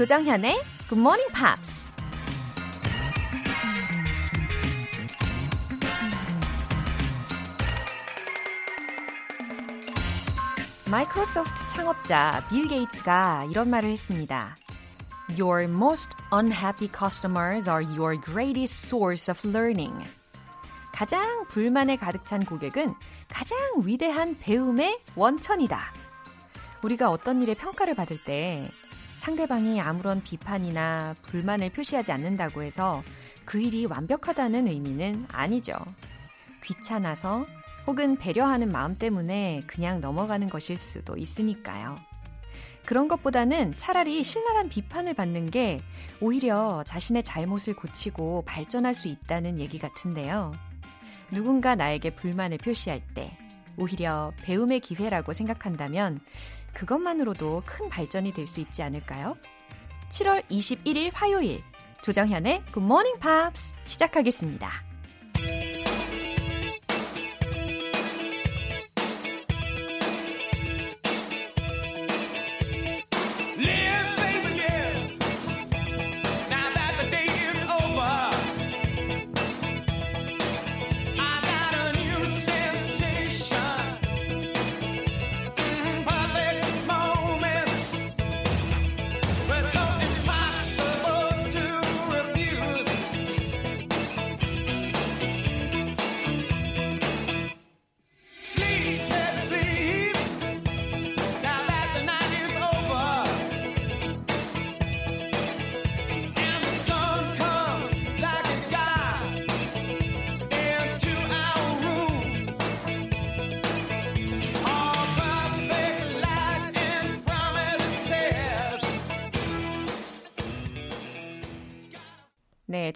조정현의 Good Morning Pops. 마이크로소프트 창업자 빌 게이츠가 이런 말을 했습니다. Your most unhappy customers are your greatest source of learning. 가장 불만에 가득 찬 고객은 가장 위대한 배움의 원천이다. 우리가 어떤 일에 평가를 받을 때 상대방이 아무런 비판이나 불만을 표시하지 않는다고 해서 그 일이 완벽하다는 의미는 아니죠. 귀찮아서 혹은 배려하는 마음 때문에 그냥 넘어가는 것일 수도 있으니까요. 그런 것보다는 차라리 신랄한 비판을 받는 게 오히려 자신의 잘못을 고치고 발전할 수 있다는 얘기 같은데요. 누군가 나에게 불만을 표시할 때 오히려 배움의 기회라고 생각한다면 그것만으로도 큰 발전이 될 수 있지 않을까요? 7월 21일 화요일 조정현의 Morning Pops 시작하겠습니다.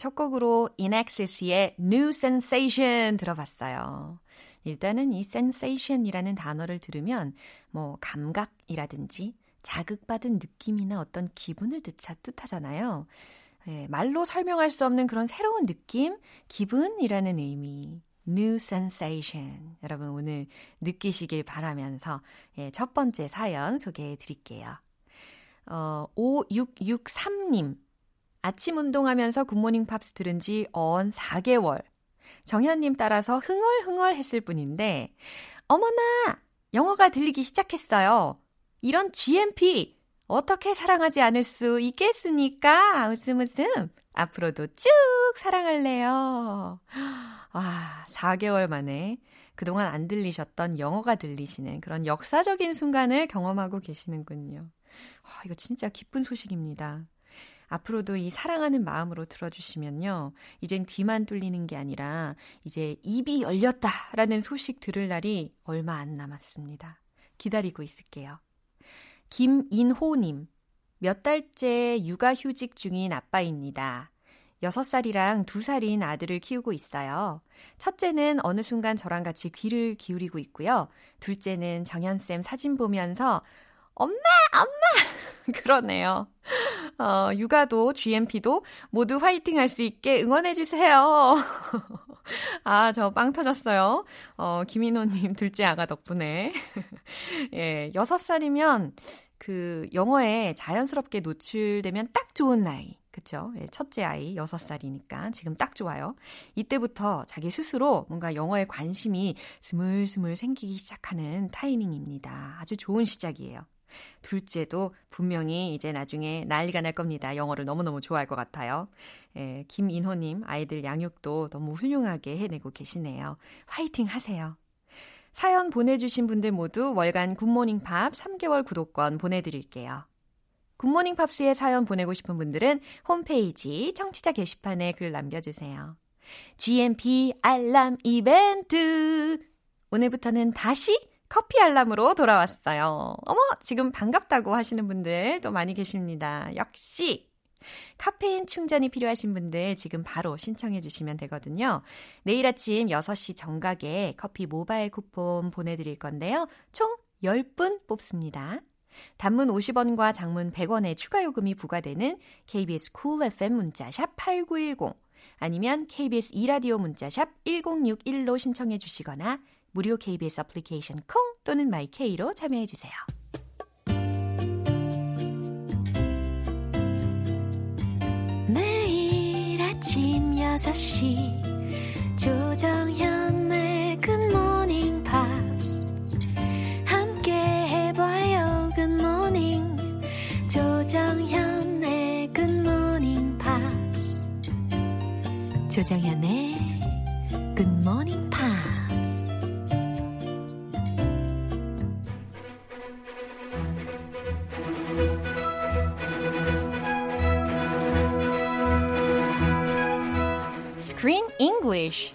첫 곡으로 인엑시스의 New Sensation 들어봤어요. 일단은 이 sensation이라는 단어를 들으면 뭐 감각이라든지 자극받은 느낌이나 어떤 기분을 뜻하잖아요. 네, 말로 설명할 수 없는 그런 새로운 느낌, 기분이라는 의미. New sensation. 여러분 오늘 느끼시길 바라면서 예, 첫 번째 사연 소개해 드릴게요. 어, 5663님. 아침 운동하면서 굿모닝 팝스 들은 지 어언 4개월. 정현님 따라서 흥얼흥얼 했을 뿐인데, 어머나! 영어가 들리기 시작했어요. 이런 GMP! 어떻게 사랑하지 않을 수 있겠습니까? 웃음 웃음. 앞으로도 쭉 사랑할래요. 와, 4개월 만에 그동안 안 들리셨던 영어가 들리시는 그런 역사적인 순간을 경험하고 계시는군요. 와, 이거 진짜 기쁜 소식입니다. 앞으로도 이 사랑하는 마음으로 들어주시면요. 이젠 귀만 뚫리는 게 아니라 이제 입이 열렸다라는 소식 들을 날이 얼마 안 남았습니다. 기다리고 있을게요. 김인호님, 몇 달째 육아 휴직 중인 아빠입니다. 6살이랑 2살인 아들을 키우고 있어요. 첫째는 어느 순간 저랑 같이 귀를 기울이고 있고요. 둘째는 정현쌤 사진 보면서 엄마, 엄마! 그러네요. 어, 육아도 GMP도 모두 화이팅 할 수 있게 응원해주세요. 아, 저 빵 터졌어요. 어, 김인호님 둘째 아가 덕분에. 예, 6살이면 그 영어에 자연스럽게 노출되면 딱 좋은 나이. 그쵸? 예, 첫째 아이 6살이니까 지금 딱 좋아요. 이때부터 자기 스스로 뭔가 영어에 관심이 스물스물 생기기 시작하는 타이밍입니다. 아주 좋은 시작이에요. 둘째도 분명히 이제 나중에 난리가 날 겁니다. 영어를 너무너무 좋아할 것 같아요. 예, 김인호님, 아이들 양육도 너무 훌륭하게 해내고 계시네요. 화이팅 하세요. 사연 보내주신 분들 모두 월간 굿모닝 팝 3개월 구독권 보내드릴게요. 굿모닝 팝스에 사연 보내고 싶은 분들은 홈페이지 청취자 게시판에 글 남겨주세요. GMP 알람 이벤트! 오늘부터는 다시 커피 알람으로 돌아왔어요. 어머, 지금 반갑다고 하시는 분들 또 많이 계십니다. 역시 카페인 충전이 필요하신 분들 지금 바로 신청해 주시면 되거든요. 내일 아침 6시 정각에 커피 모바일 쿠폰 보내드릴 건데요. 총 10분 뽑습니다. 단문 50원과 장문 100원의 추가 요금이 부과되는 KBS cool FM 문자 샵 8910 아니면 KBS 이라디오 문자 샵 1061로 신청해 주시거나 무료 KBS 애플리케이션 콩 또는 마이케이로 참여해 주세요. 아침 6시 조정현의 Morning Pops 함께 해봐요 Morning 조정현의 Morning Pops 조정현의 Pops English.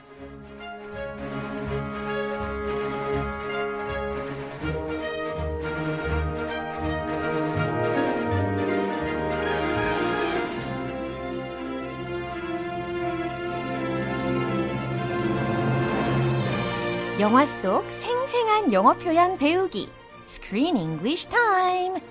영화 속 생생한 영어 표현 배우기. Screen English Time.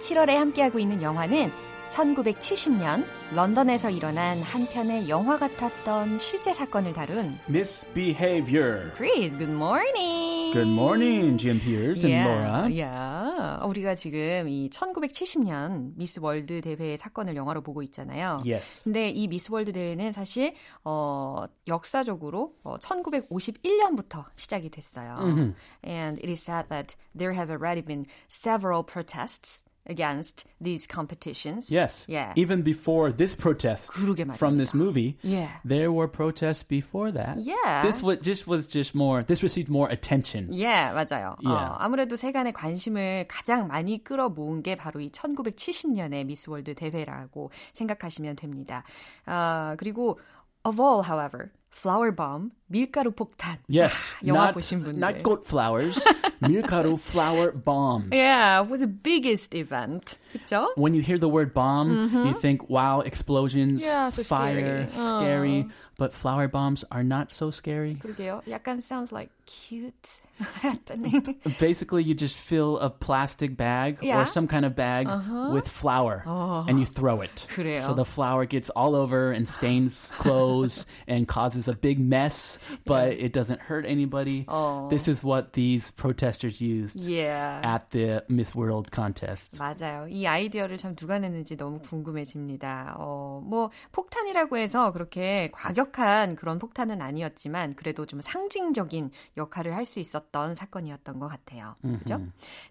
7월에 함께하고 있는 영화는 1970년 런던에서 일어난 한 편의 영화 같았던 실제 사건을 다룬 Misbehavior. Chris, good morning. Good morning, GMPers and yeah, Laura. yeah. 우리가 지금 이 1970년 미스 월드 대회의 사건을 영화로 보고 있잖아요. Yes. 근데 이 미스 월드 대회는 사실 어, 역사적으로 어, 1951년부터 시작이 됐어요. Mm-hmm. And it is said that there have already been several protests against these competitions. Yes. Yeah. Even before this protest from this movie, Yeah. there were protests before that. Yeah. This was just was just more. This received more attention. 예, 맞아요. 어, Yeah. 아무래도 세간의 관심을 가장 많이 끌어모은 게 바로 이 1970년의 미스 월드 대회라고 생각하시면 됩니다. 아, 그리고 of all, however, flower bomb, 밀가루 폭탄. Yes. 아, 영화 not, 보신 분들. not goat flowers. 밀가루 flower bombs. Yeah, was the biggest event. 그렇죠? When you hear the word bomb, you think, wow, explosions, Mm-hmm. Yeah, so fire, scary. Uh. scary. But flower bombs are not so scary. 그러게요. 약간 sounds like cute happening. Basically, you just fill a plastic bag Yeah. Uh-huh. or some kind of bag with flour and you throw it. 그래요. So the flour gets all over and stains clothes and causes a big mess, but it doesn't hurt anybody. This is what these protesters used yeah. at the Miss World contest. 맞아요. 이 아이디어를 참 누가 냈는지 너무 궁금해집니다. 어, 뭐, 폭탄이라고 해서 그렇게 과격한 그런 폭탄은 아니었지만, 그래도 좀 상징적인 역할을 할 수 있었던 사건이었던 것 같아요. 그죠?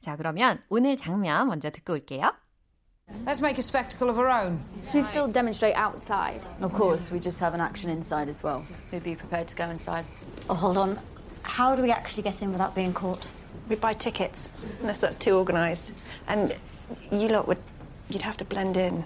자, 그러면 오늘 장면 먼저 듣고 올게요. Let's make a spectacle of our own. So we still demonstrate outside. Of course, we just have an action inside as well. Who'd be prepared to go inside? Oh, hold on. How do we actually get in without being caught? We buy tickets, unless that's too organised. And you lot would, you'd have to blend in.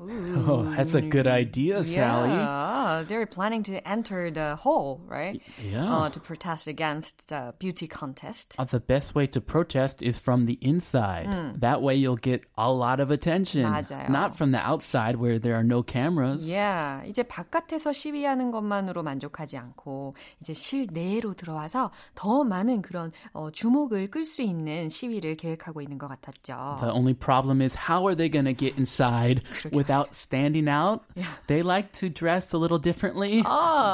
Oh, that's a good idea, Sally. Yeah, they're planning to enter the hall, right? Yeah. Uh, to protest against the beauty contest. Uh, the best way to protest is from the inside. That way you'll get a lot of attention. 맞아요. Not from the outside where there are no cameras. Yeah, 이제 바깥에서 시위하는 것만으로 만족하지 않고 이제 실내로 들어와서 더 많은 그런 어, 주목을 끌 수 있는 시위를 계획하고 있는 것 같았죠. The only problem is how are they going to get inside without standing out? They like to dress a little Differently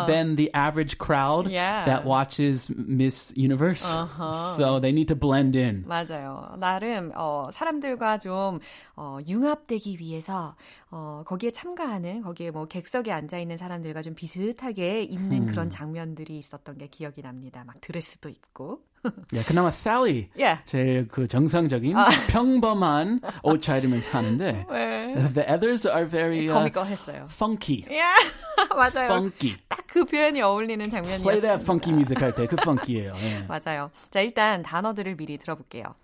than the average crowd Yeah. that watches Miss Universe. So they need to blend in. 맞아요. 나름 어, 사람들과 좀 어, 융합되기 위해서 어, 거기에 참가하는 거기에 뭐 객석에 앉아 있는 사람들과 좀 비슷하게 입는 그런 장면들이 있었던 게 기억이 납니다. 막 드레스도 입고. 야, 그나마 Sally Yeah. 제일 그 정상적인 평범한 옷 차림을 하는데 the others are very uh, 거미꺼했어요. funky. Yeah. 맞아요. funky. 딱 그 표현이 어울리는 Play 장면이었습니다. that funky music 할 때 그 funky예요. 예. 맞아요. 자, 일단 단어들을 미리 들어볼게요.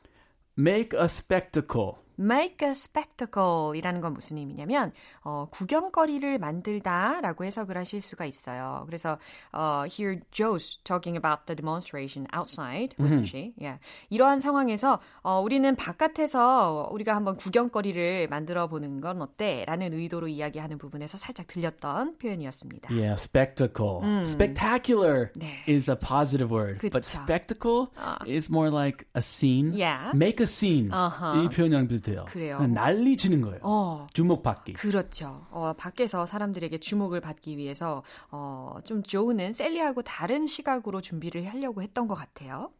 Make a spectacle. Make a spectacle 이라는 건 무슨 의미냐면, 어, 구경거리를 만들다 라고 해석을 하실 수가 있어요. 그래서, 어, here Joe's talking about the demonstration outside, wasn't she? Yeah. 이러한 상황에서, 어, 우리는 바깥에서 우리가 한번 구경거리를 만들어 보는 건 어때? 라는 의도로 이야기하는 부분에서 살짝 들렸던 표현이었습니다. Yeah, spectacle. Spectacular 네. is a positive word, but 그쵸. spectacle is more like a scene. Yeah. Make a scene. 어허. 이 표현이랑 비슷해요. 그래요. 난리 치는 거예요. 어. 주목받기. 그렇죠. 어, 밖에서 사람들에게 주목을 받기 위해서 어, 좀 조우는 셀리하고 다른 시각으로 준비를 하려고 했던 것 같아요.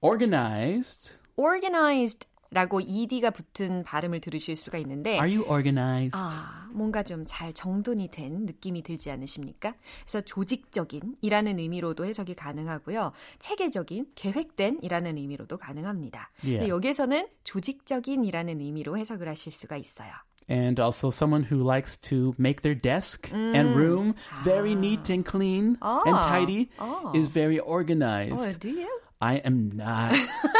Organized. Organized 라고 ed가 붙은 발음을 들으실 수가 있는데 Are you organized? 아, 뭔가 좀 잘 정돈이 된 느낌이 들지 않으십니까? 그래서 조직적인 이라는 의미로도 해석이 가능하고요. 체계적인, 계획된 이라는 의미로도 가능합니다. Yeah. 근데 여기에서는 조직적인 이라는 의미로 해석을 하실 수가 있어요. and also someone who likes to make their desk and room very neat and clean and Ah. tidy Ah. is very organized. Oh, do you? I am not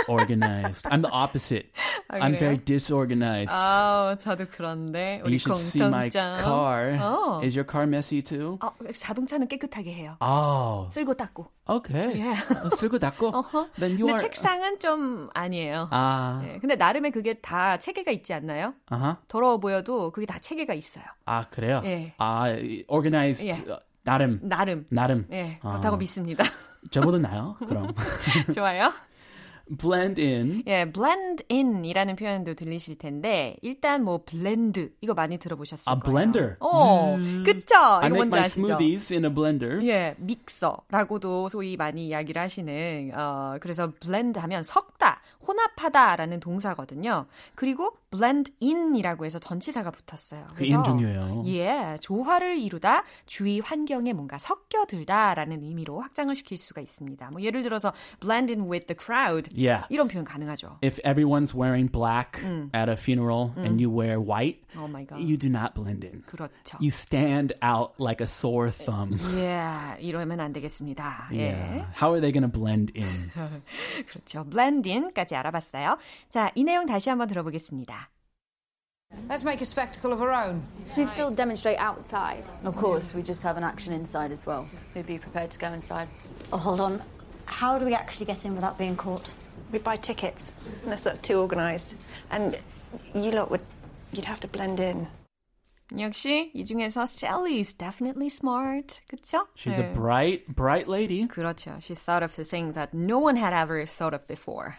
organized. I'm the opposite. 아, I'm very disorganized. 아, 저도 그런데 우리 you should see my 공통점. car. 어. Is your car messy too? 어, 자동차는 깨끗하게 해요. Oh, 쓸고 닦고. okay. Yeah. 어, 쓸고 닦고. 어허. Then you 근데 are. 책상은 좀 아니에요. 아, 네, 근데 나름의 그게 다 체계가 있지 않나요? uh-huh. 더러워 보여도 그게 다 체계가 있어요. 아, 그래요? 예. 아, organized. 예. 어, 나름. 나름. 나름. 예, 아. 그렇다고 믿습니다. 저보다 나요? 그럼. 좋아요. blend in. 예, blend in이라는 표현도 들리실 텐데 일단 뭐 blend 이거 많이 들어보셨을 A 거예요. blender. 어, 그쵸? I 이거 뭔지 아시죠? smoothies in a blender. 예, 믹서라고도 소위 많이 이야기를 하시는 어 그래서 blend 하면 섞다, 혼합하다라는 동사거든요. 그리고 blend in이라고 해서 전치사가 붙었어요. 그 in 중요해요. 예, 조화를 이루다, 주위 환경에 뭔가 섞여들다라는 의미로 확장을 시킬 수가 있습니다. 뭐 예를 들어서 blend in with the crowd Yeah. 이런 표현 가능하죠. If everyone's wearing black at a funeral and you wear white, Oh my god. you do not blend in. 그렇죠. You stand out like a sore thumb. 예, 이러면 안 되겠습니다. 예. Yeah. How are they going to blend in? 그렇죠. blend in까지 알아봤어요. 자, 이 내용 다시 한번 들어보겠습니다. Let's make a spectacle of our own. So we still demonstrate outside. Of course, we just have an action inside as well. Who'd be prepared to go inside? Oh, hold on. How do we actually get in without being caught? We buy tickets, unless that's too organised. And you lot would, you'd have to blend in. 역시 이 중에서 Sally is definitely smart. 그쵸? She's 네. a bright, bright lady, 그렇죠. She thought of the thing that no one had ever thought of before.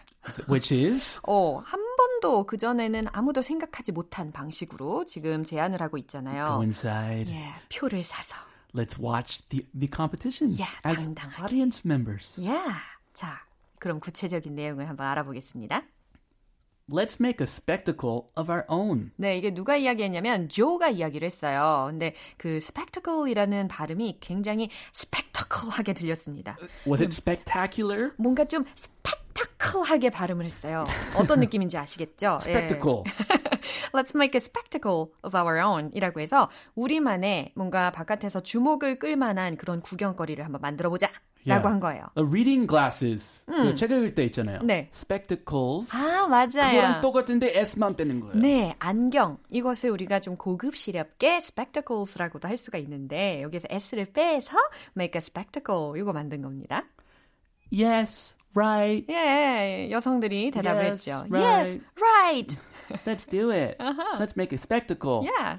which is 어, 한 번도 그전에는 아무도 생각하지 못한 방식으로 지금 제안을 하고 있잖아요. go inside. 예, 표를 사서. Let's watch the, the competition Yeah, as 당당하게. audience members. 예. 자, 그럼 구체적인 내용을 한번 알아보겠습니다. Let's make a spectacle of our own. 네, 이게 누가 이야기했냐면 조가 이야기를 했어요. 근데 그 spectacle이라는 발음이 굉장히 spectacle하게 들렸습니다. Was it spectacular? 뭔가 좀 spectacle하게 발음을 했어요. 어떤 느낌인지 아시겠죠? 예. Spectacle. Let's make a spectacle of our own 이라고 해서 우리만의 뭔가 바깥에서 주목을 끌 만한 그런 구경거리를 한번 만들어 보자 라고 한 거예요. Uh, reading glasses. 그책 읽을 때 있잖아요. 네. Spectacles. 아, 그거랑 맞아요. 똑같은데 S만 빼는 거예요. 네, 안경. 이것을 우리가 좀 고급스럽게 spectacles라고도 할 수가 있는데 여기서 S를 빼서 make a spectacle 이거 만든 겁니다. Yes, right. 예, 여성들이 대답을 Yes, 했죠. right. Yes, right. Let's do it. Uh-huh. Let's make a spectacle. Yeah.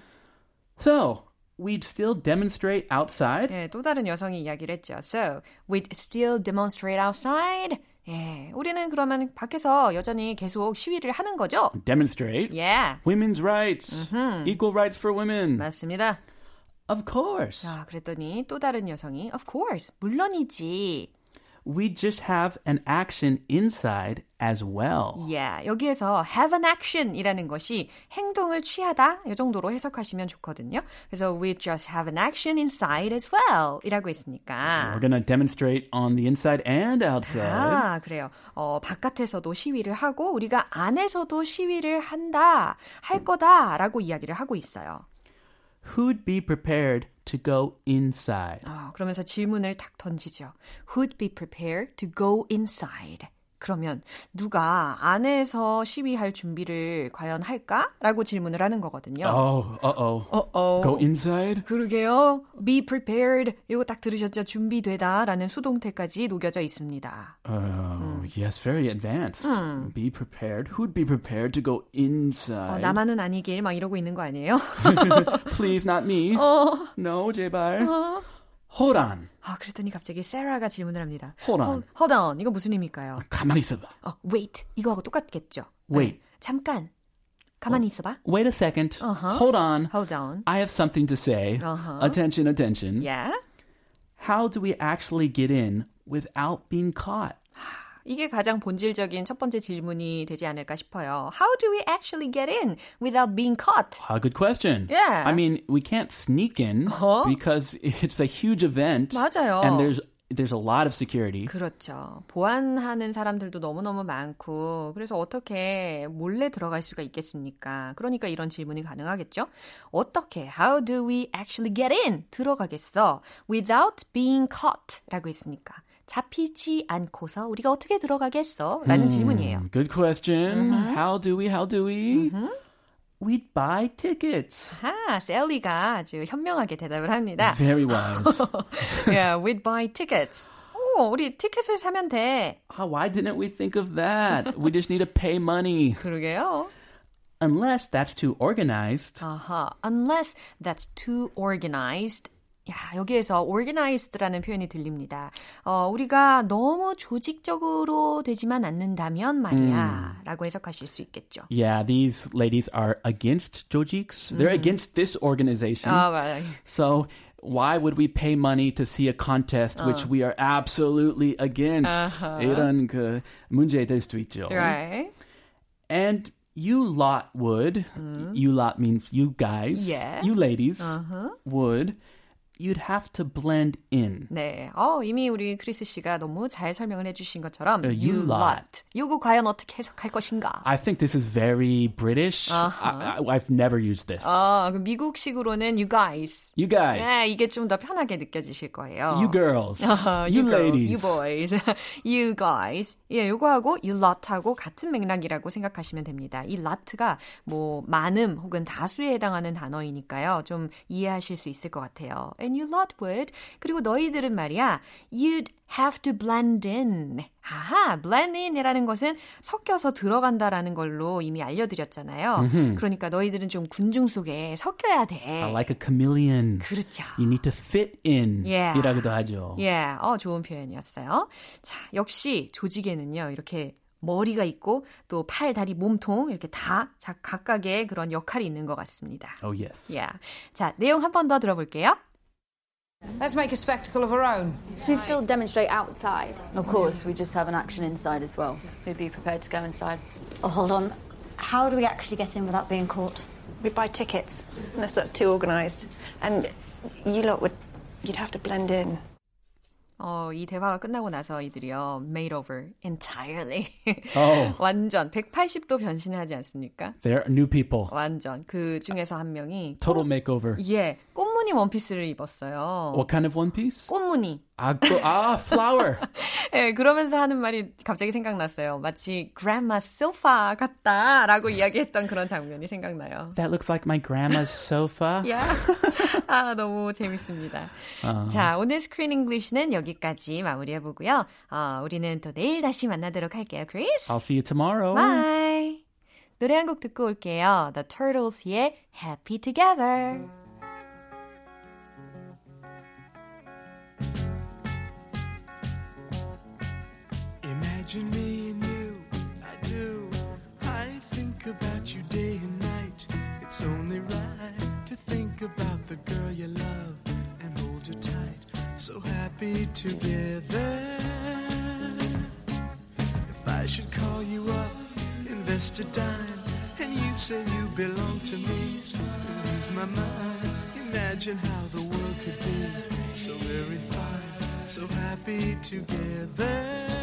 So, we'd still demonstrate outside. 예, 또 다른 여성이 이야기를 했죠. So, we'd still demonstrate outside. 예, 우리는 그러면 밖에서 여전히 계속 시위를 하는 거죠? Demonstrate. Yeah. Women's rights. Equal rights for women. 맞습니다. Of course. 자, 그랬더니 또 다른 여성이 Of course, 물론이지. We just have an action inside as well. Yeah, 여기에서 have an action이라는 것이 행동을 취하다 이 정도로 해석하시면 좋거든요. 그래서 we just have an action inside as well 이라고 했으니까. We're to demonstrate on the inside and outside. 아, 그래요. 어, 바깥에서도 시위를 하고 우리가 안에서도 시위를 한다, 할 거다라고 이야기를 하고 있어요. Who'd be prepared to go inside? 어, 그러면서 질문을 탁 던지죠. Who'd be prepared to go inside? 그러면 누가 안에서 시위할 준비를 과연 할까? 라고 질문을 하는 거거든요. Oh, uh-oh. 어, Go inside? 그러게요. Be prepared. 이거 딱 들으셨죠? 준비되다 라는 수동태까지 녹여져 있습니다. Oh, yes, very advanced. Be prepared. Who'd be prepared to go 어, inside? 나만은 아니길 막 이러고 있는 거 아니에요? Please, not me. No, 제발. Hold on. 아, 그랬더니 갑자기 세라가 질문을 합니다. Hold on. Hold, hold on. 이거 무슨 의미일까요? 가만히 있어봐. 어, wait. 이거하고 똑같겠죠? Wait. 네. 잠깐. 가만히 있어봐. Wait a second. Uh-huh. Hold on. Hold on. I have something to say. Uh-huh. Attention, attention. Yeah. How do we actually get in without being caught? 이게 가장 본질적인 첫 번째 질문이 되지 않을까 싶어요. How do we actually get in without being caught? A good question. Yeah. I mean, we can't sneak in Uh-huh. because it's a huge event. 맞아요. And there's there's a lot of security. 그렇죠. 보안하는 사람들도 너무너무 많고, 그래서 어떻게 몰래 들어갈 수가 있겠습니까? 그러니까 이런 질문이 가능하겠죠? 어떻게, how do we actually get in? 들어가겠어? without being caught 라고 했으니까. 잡히지 않고서 우리가 어떻게 들어가겠어? 라는 질문이에요. Good question. Mm-hmm. How do we? How do we? We'd buy tickets. 아, 셀리가 아주 현명하게 대답을 합니다. Very wise. yeah, we'd buy tickets. 오, 우리 티켓을 사면 돼. oh, why didn't we think of that? We just need to pay money. 그러게요. Unless that's too organized. 아하, unless that's too organized. 야, 여기에서 organized라는 표현이 들립니다. 어, 우리가 너무 조직적으로 되지만 않는다면 말이야. 라고 해석하실 수 있겠죠. Yeah, these ladies are against Jojiks. They're against this organization. 아, 맞아요. So why would we pay money to see a contest which we are absolutely against? 이런 그 문제 될 수도 있죠. Right. And you lot would, you lot means you guys, Yeah. you ladies would, you'd have to blend in. 네. 어, 이미 우리 크리스 씨가 너무 잘 설명을 해주신 것처럼 Uh, you lot. 요거 과연 어떻게 해석할 것인가? I think this is very British. I, I, I've never used this. 아, 그 미국식으로는 you guys. you guys, 네, 이게 좀 더 편하게 느껴지실 거예요. you girls, Uh, you, girls, ladies. you boys, you guys. 예, 요거하고 you lot하고 같은 맥락이라고 생각하시면 됩니다. 이 lot가 뭐 많음 혹은 다수에 해당하는 단어이니까요. 좀 이해하실 수 있을 것 같아요. And you lot would. 그리고 너희들은 말이야, you'd have to blend in. 아하, blend in이라는 것은 섞여서 들어간다라는 걸로 이미 알려드렸잖아요. 그러니까 너희들은 좀 군중 속에 섞여야 돼. like a chameleon. 그렇죠. You need to fit in. Yeah. 이라고도 하죠. 예, 어, 좋은 표현이었어요. 자, 역시 조직에는요, 이렇게 머리가 있고, 또 팔, 다리, 몸통, 이렇게 다 자, 각각의 그런 역할이 있는 것 같습니다. Oh yes. 예. 자, 내용 한 번 더 들어볼게요. Let's make a spectacle of our own. So we still demonstrate outside? Of course, we just have an action inside as well. Who'd be prepared to go inside? Oh, hold on. How do we actually get in without being caught? We buy tickets, unless that's too organised. And you lot would, you'd have to blend in. 어, 이 대화가 끝나고 나서 이들이요, made over entirely. Oh. 완전 180도 변신을 하지 않습니까? They're new people. 완전. 그 중에서 한 명이. Total makeover. 예, 꽃무늬 원피스를 입었어요. What kind of one piece? 꽃무늬. Ah, go- ah, flower. 예, 그러면서 하는 말이 갑자기 생각났어요. 마치 grandma sofa 같다라고 이야기했던 그런 장면이 생각나요. That looks like my grandma's sofa. 야, 아 너무 재밌습니다. 자, 오늘 Screen English는 여기까지 마무리해 보고요. 어, 우리는 또 내일 다시 만나도록 할게요, 크리스. I'll see you tomorrow. Bye. 노래 한 곡 듣고 올게요. The Turtles의 Happy Together. Imagine me and you, I do. I think about you day and night. It's only right to think about the girl you love and hold you tight. So happy together. If I should call you up, invest a dime, and you say you belong to me, so I lose my mind. Imagine how the world could be so very fine, so happy together.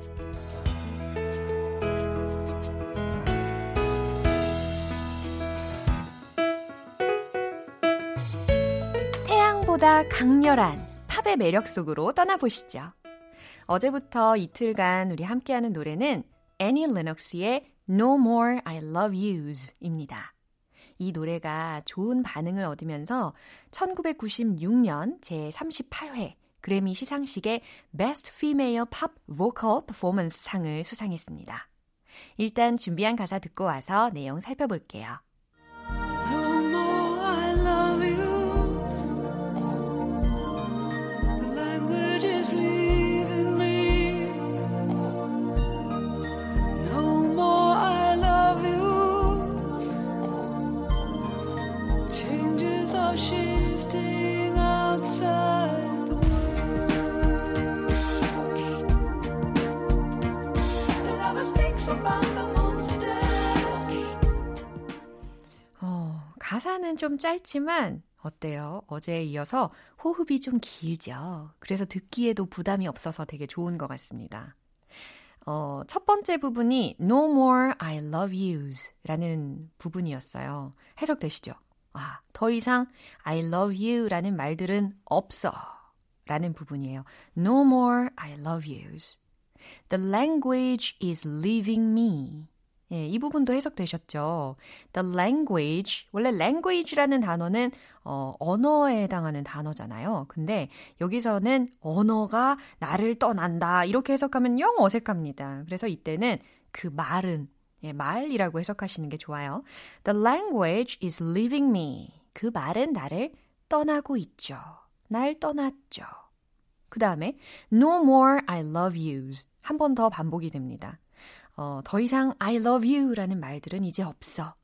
팝보다 강렬한 팝의 매력 속으로 떠나보시죠. 어제부터 이틀간 우리 함께하는 노래는 애니 레녹스의 No More I Love Yous 입니다. 이 노래가 좋은 반응을 얻으면서 1996년 제38회 그래미 시상식의 Best Female Pop Vocal Performance 상을 수상했습니다. 일단 준비한 가사 듣고 와서 내용 살펴볼게요. 가사는 좀 짧지만 어때요? 어제에 이어서 호흡이 좀 길죠. 그래서 듣기에도 부담이 없어서 되게 좋은 것 같습니다. 어, 첫 번째 부분이 No more I love yous 라는 부분이었어요. 해석되시죠? 아, 더 이상 I love you 라는 말들은 없어 라는 부분이에요. No more I love yous. The language is leaving me. 예, 이 부분도 해석되셨죠. The language, 원래 language라는 단어는 어, 언어에 해당하는 단어잖아요. 근데 여기서는 언어가 나를 떠난다 이렇게 해석하면 영 어색합니다. 그래서 이때는 그 말은 예, 말이라고 해석하시는 게 좋아요. The language is leaving me. 그 말은 나를 떠나고 있죠. 날 떠났죠. 그 다음에 No more I love yous. 한 번 더 반복이 됩니다. 어, 더 이상 I love you 라는 말들은 이제 없어.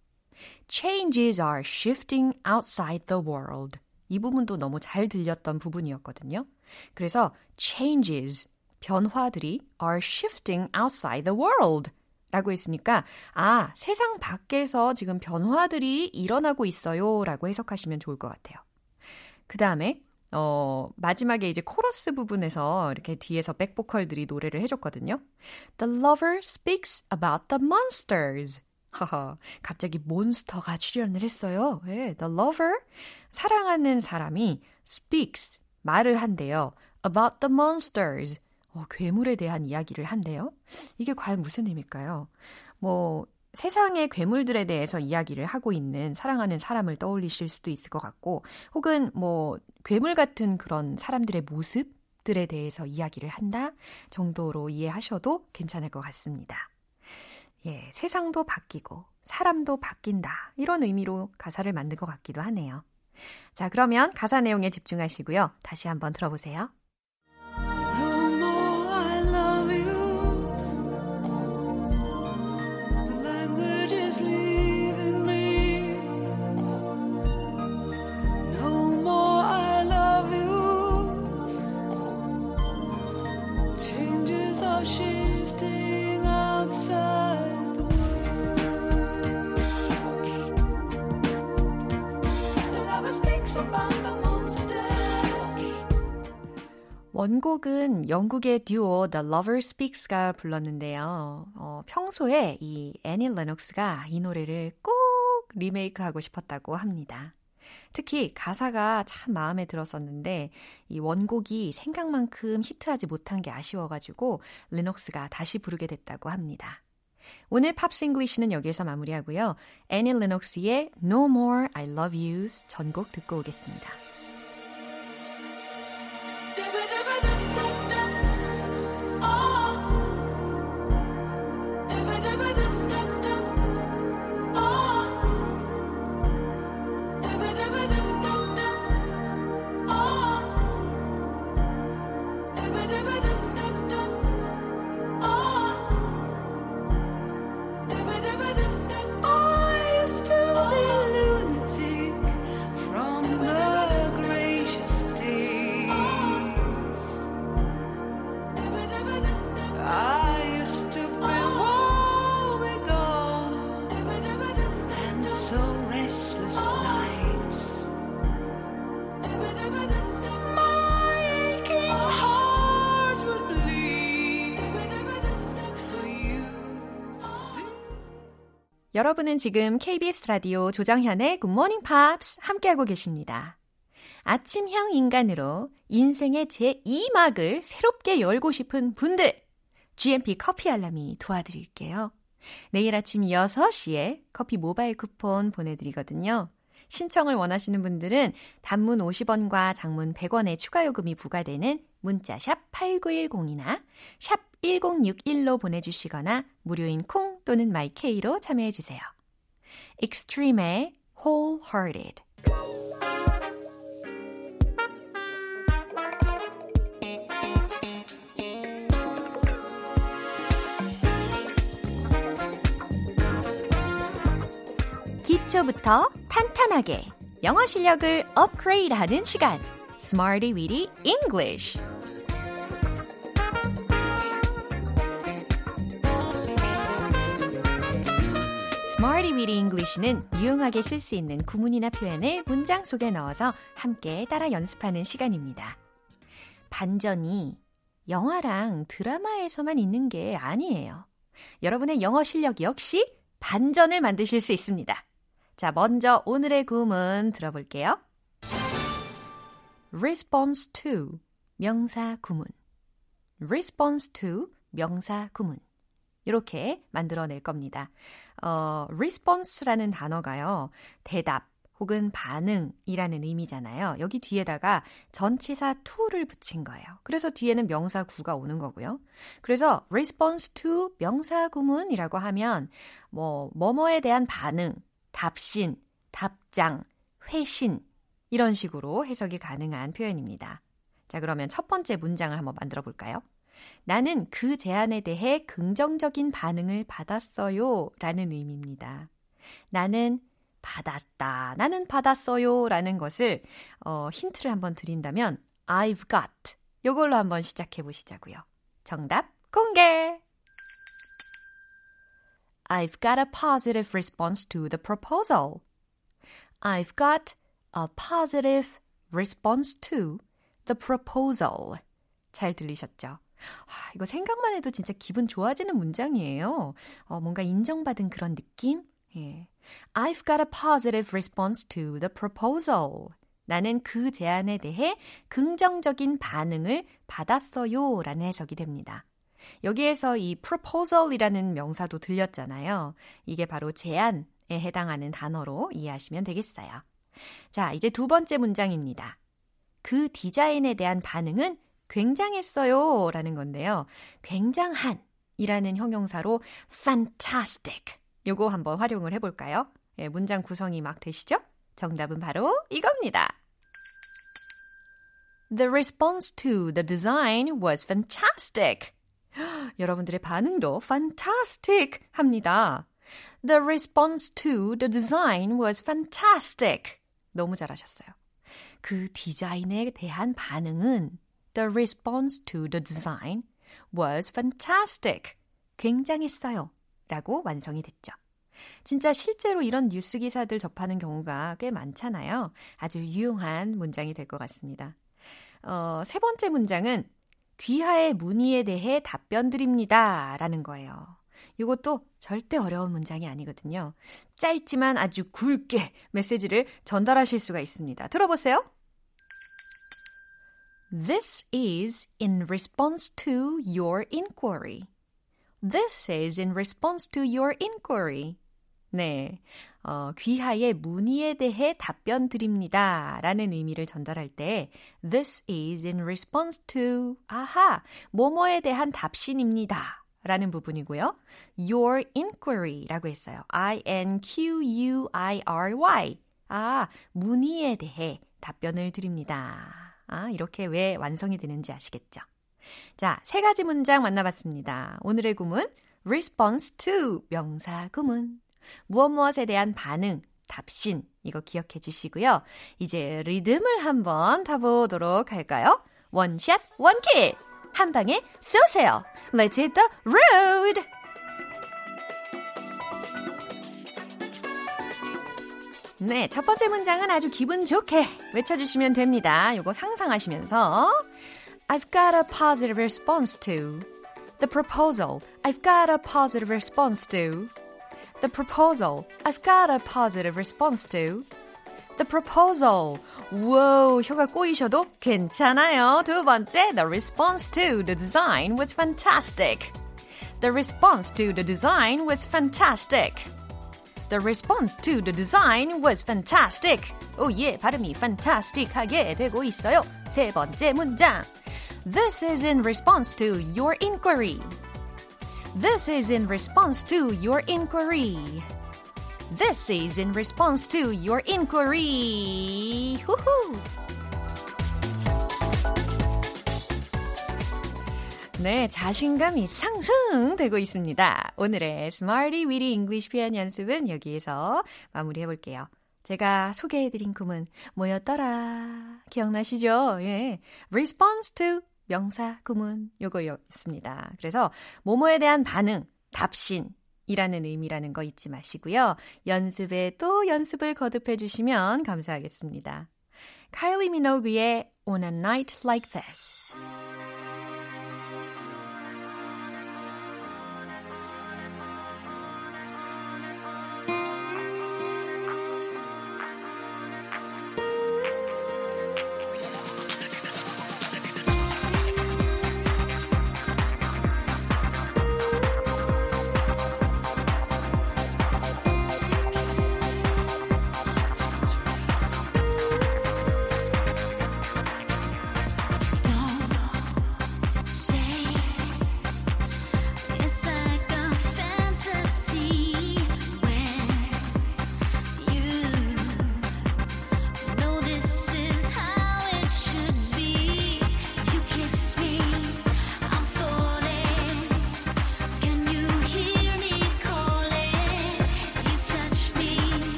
Changes are shifting outside the world. 이 부분도 너무 잘 들렸던 부분이었거든요. 그래서 changes, 변화들이 are shifting outside the world. 라고 했으니까, 아, 세상 밖에서 지금 변화들이 일어나고 있어요. 라고 해석하시면 좋을 것 같아요. 그 다음에, 어, 마지막에 이제 코러스 부분에서 이렇게 뒤에서 백보컬들이 노래를 해줬거든요. The lover speaks about the monsters. 하하, 갑자기 몬스터가 출연을 했어요. 네, the lover, 사랑하는 사람이 speaks, 말을 한대요. about the monsters. 어, 괴물에 대한 이야기를 한대요. 이게 과연 무슨 의미일까요? 뭐, 세상의 괴물들에 대해서 이야기를 하고 있는 사랑하는 사람을 떠올리실 수도 있을 것 같고, 혹은 뭐, 괴물 같은 그런 사람들의 모습들에 대해서 이야기를 한다 정도로 이해하셔도 괜찮을 것 같습니다. 예, 세상도 바뀌고, 사람도 바뀐다. 이런 의미로 가사를 만든 것 같기도 하네요. 자, 그러면 가사 내용에 집중하시고요. 다시 한번 들어보세요. 원곡은 영국의 듀오 The Lover Speaks가 불렀는데요. 어, 평소에 이 애니 레녹스가 이 노래를 꼭 리메이크하고 싶었다고 합니다. 특히 가사가 참 마음에 들었었는데 이 원곡이 생각만큼 히트하지 못한 게 아쉬워가지고 레녹스가 다시 부르게 됐다고 합니다. 오늘 Pops English는 여기에서 마무리하고요. 애니 레녹스의 No More I Love Yous 전곡 듣고 오겠습니다. 여러분은 지금 KBS 라디오 조정현의 Morning Pops 함께하고 계십니다. 아침형 인간으로 인생의 제2막을 새롭게 열고 싶은 분들, GMP 커피 알람이 도와드릴게요. 내일 아침 6시에 커피 모바일 쿠폰 보내드리거든요. 신청을 원하시는 분들은 단문 50원과 장문 100원의 추가 요금이 부과되는 문자 샵 8910이나 샵 1061로 보내주시거나 무료인 콩 또는 마이케이로 참여해주세요. Extreme의 Wholehearted 기초부터 탄탄하게 영어 실력을 업그레이드하는 시간 Smarty Weedy English Smarty Weedy English는 유용하게 쓸 수 있는 구문이나 표현을 문장 속에 넣어서 함께 따라 연습하는 시간입니다. 반전이 영화랑 드라마에서만 있는 게 아니에요. 여러분의 영어 실력 역시 반전을 만드실 수 있습니다. 자, 먼저 오늘의 구문 들어볼게요. Response to 명사 구문. response to 명사 구문. 이렇게 만들어낼 겁니다. 어, response라는 단어가요. 대답 혹은 반응이라는 의미잖아요. 여기 뒤에다가 전치사 to를 붙인 거예요. 그래서 뒤에는 명사 구가 오는 거고요. 그래서 response to 명사 구문이라고 하면 뭐 뭐뭐에 대한 반응, 답신, 답장, 회신 이런 식으로 해석이 가능한 표현입니다. 자, 그러면 첫 번째 문장을 한번 만들어 볼까요? 나는 그 제안에 대해 긍정적인 반응을 받았어요. 라는 의미입니다. 나는 받았다. 나는 받았어요. 라는 것을, 어, 힌트를 한번 드린다면, I've got. 요걸로 한번 시작해 보시자고요. 정답 공개! I've got a positive response to the proposal. I've got a positive response to the proposal. 잘 들리셨죠? 아, 이거 생각만 해도 진짜 기분 좋아지는 문장이에요. 어, 뭔가 인정받은 그런 느낌? 예. I've got a positive response to the proposal. 나는 그 제안에 대해 긍정적인 반응을 받았어요. 라는 해석이 됩니다. 여기에서 이 proposal이라는 명사도 들렸잖아요. 이게 바로 제안에 해당하는 단어로 이해하시면 되겠어요. 자, 이제 두 번째 문장입니다. 그 디자인에 대한 반응은 굉장했어요. 라는 건데요. 굉장한 이라는 형용사로 fantastic. 요거 한번 활용을 해볼까요? 예, 문장 구성이 막 되시죠? 정답은 바로 이겁니다. The response to the design was fantastic. 여러분들의 반응도 fantastic 합니다. The response to the design was fantastic. 너무 잘하셨어요. 그 디자인에 대한 반응은 The response to the design was fantastic. 굉장했어요. 라고 완성이 됐죠. 진짜 실제로 이런 뉴스 기사들 접하는 경우가 꽤 많잖아요. 아주 유용한 문장이 될 것 같습니다. 어, 세 번째 문장은 귀하의 문의에 대해 답변 드립니다. 라는 거예요. 이것도 절대 어려운 문장이 아니거든요. 짧지만 아주 굵게 메시지를 전달하실 수가 있습니다. 들어보세요. This is in response to your inquiry. This is in response to your inquiry. 네. 어, 귀하의 문의에 대해 답변 드립니다. 라는 의미를 전달할 때 This is in response to 아하, 뭐뭐에 대한 답신입니다. 라는 부분이고요. Your inquiry 라고 했어요. I-N-Q-U-I-R-Y 아, 문의에 대해 답변을 드립니다. 아, 이렇게 왜 완성이 되는지 아시겠죠? 자, 세 가지 문장 만나봤습니다. 오늘의 구문 response to 명사 구문 무엇 무엇에 대한 반응, 답신 이거 기억해 주시고요. 이제 리듬을 한번 타보도록 할까요? 원샷 원킬 한 방에 쏘세요. Let's hit the road. 네, 첫 번째 문장은 아주 기분 좋게 외쳐주시면 됩니다. 이거 상상하시면서 I've got a positive response to the proposal. I've got a positive response to the proposal. I've got a positive response to The proposal. wow, 혀가 꼬이셔도 괜찮아요. 두 번째, the response to the design was fantastic. The response to the design was fantastic. The response to the design was fantastic. 오, 예, 발음이 fantastic하게 되고 있어요. 세 번째 문장. This is in response to your inquiry. This is in response to your inquiry. This is in response to your inquiry. 후후. 네, 자신감이 상승되고 있습니다. 오늘의 Smarty Weedy English 표현 연습은 여기에서 마무리해 볼게요. 제가 소개해드린 구문 뭐였더라? 기억나시죠? 예. response to 명사 구문 요거였습니다. 그래서 뭐뭐에 대한 반응, 답신 이라는 의미라는 거 잊지 마시고요. 연습에 또 연습을 거듭해 주시면 감사하겠습니다. 카일리 미노그의 On a Night Like This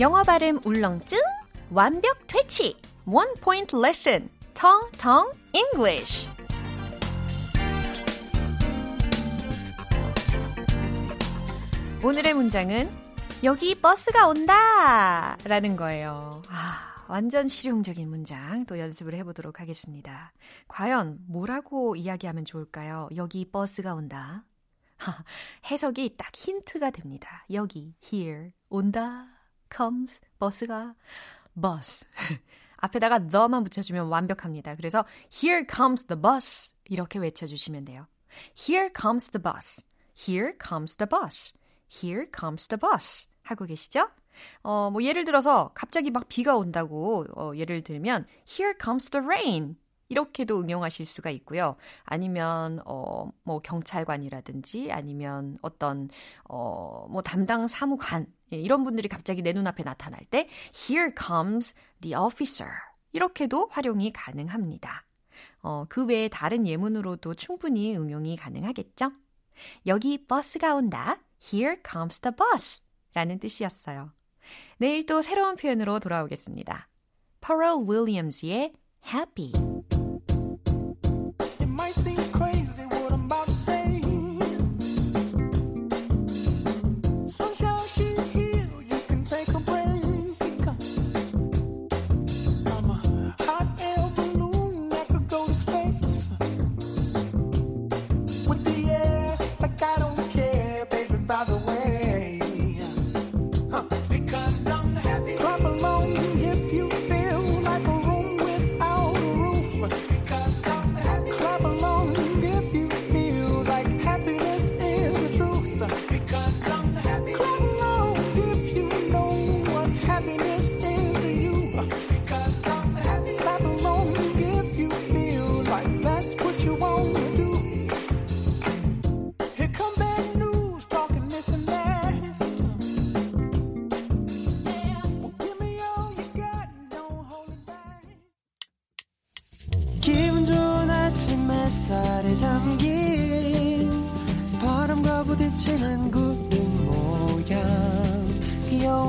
영어 발음 울렁증 완벽 퇴치 Point Lesson Tong Tong English 오늘의 문장은 여기 버스가 온다 라는 거예요. 아, 완전 실용적인 문장 또 연습을 해보도록 하겠습니다. 과연 뭐라고 이야기하면 좋을까요? 여기 버스가 온다. 하, 해석이 딱 힌트가 됩니다. 여기, here, 온다, comes, 버스가, bus. 앞에다가 the만 붙여주면 완벽합니다. 그래서 here comes the bus 이렇게 외쳐주시면 돼요. Here comes the bus. Here comes the bus. Here comes the bus. 하고 계시죠? 어, 뭐 예를 들어서 갑자기 막 비가 온다고 어, 예를 들면 Here comes the rain. 이렇게도 응용하실 수가 있고요. 아니면 어 뭐 경찰관이라든지 아니면 어떤 어뭐 담당 사무관 예, 이런 분들이 갑자기 내 눈앞에 나타날 때 here comes the officer 이렇게도 활용이 가능합니다. 어, 그 외에 다른 예문으로도 충분히 응용이 가능하겠죠? 여기 버스가 온다. Here comes the bus. 라는 뜻이었어요. 내일 또 새로운 표현으로 돌아오겠습니다. Pharrell Williams의 Happy.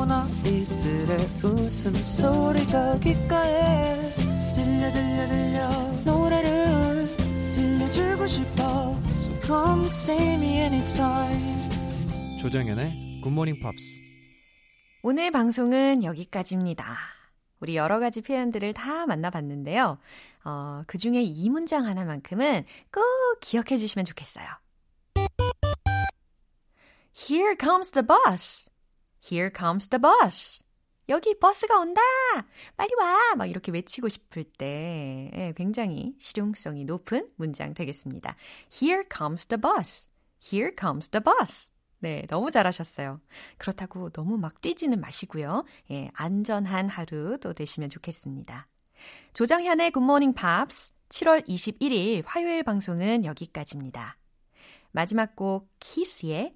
귀여운 아이들의 웃음소리가 귓가에 들려 들려 들려 노래를 들려주고 싶어 So come see me anytime 조정연의 굿모닝 팝스 오늘 방송은 여기까지입니다. 우리 여러 가지 표현들을 다 만나봤는데요. 어, 그 중에 이 문장 하나만큼은 꼭 기억해 주시면 좋겠어요. Here comes the bus. Here comes the bus. 여기 버스가 온다! 빨리 와! 막 이렇게 외치고 싶을 때 예, 굉장히 실용성이 높은 문장 되겠습니다. Here comes the bus. Here comes the bus. 네, 너무 잘하셨어요. 그렇다고 너무 막 뛰지는 마시고요. 예, 안전한 하루도 되시면 좋겠습니다. 조정현의 굿모닝 팝스 7월 21일 화요일 방송은 여기까지입니다. 마지막 곡 키스의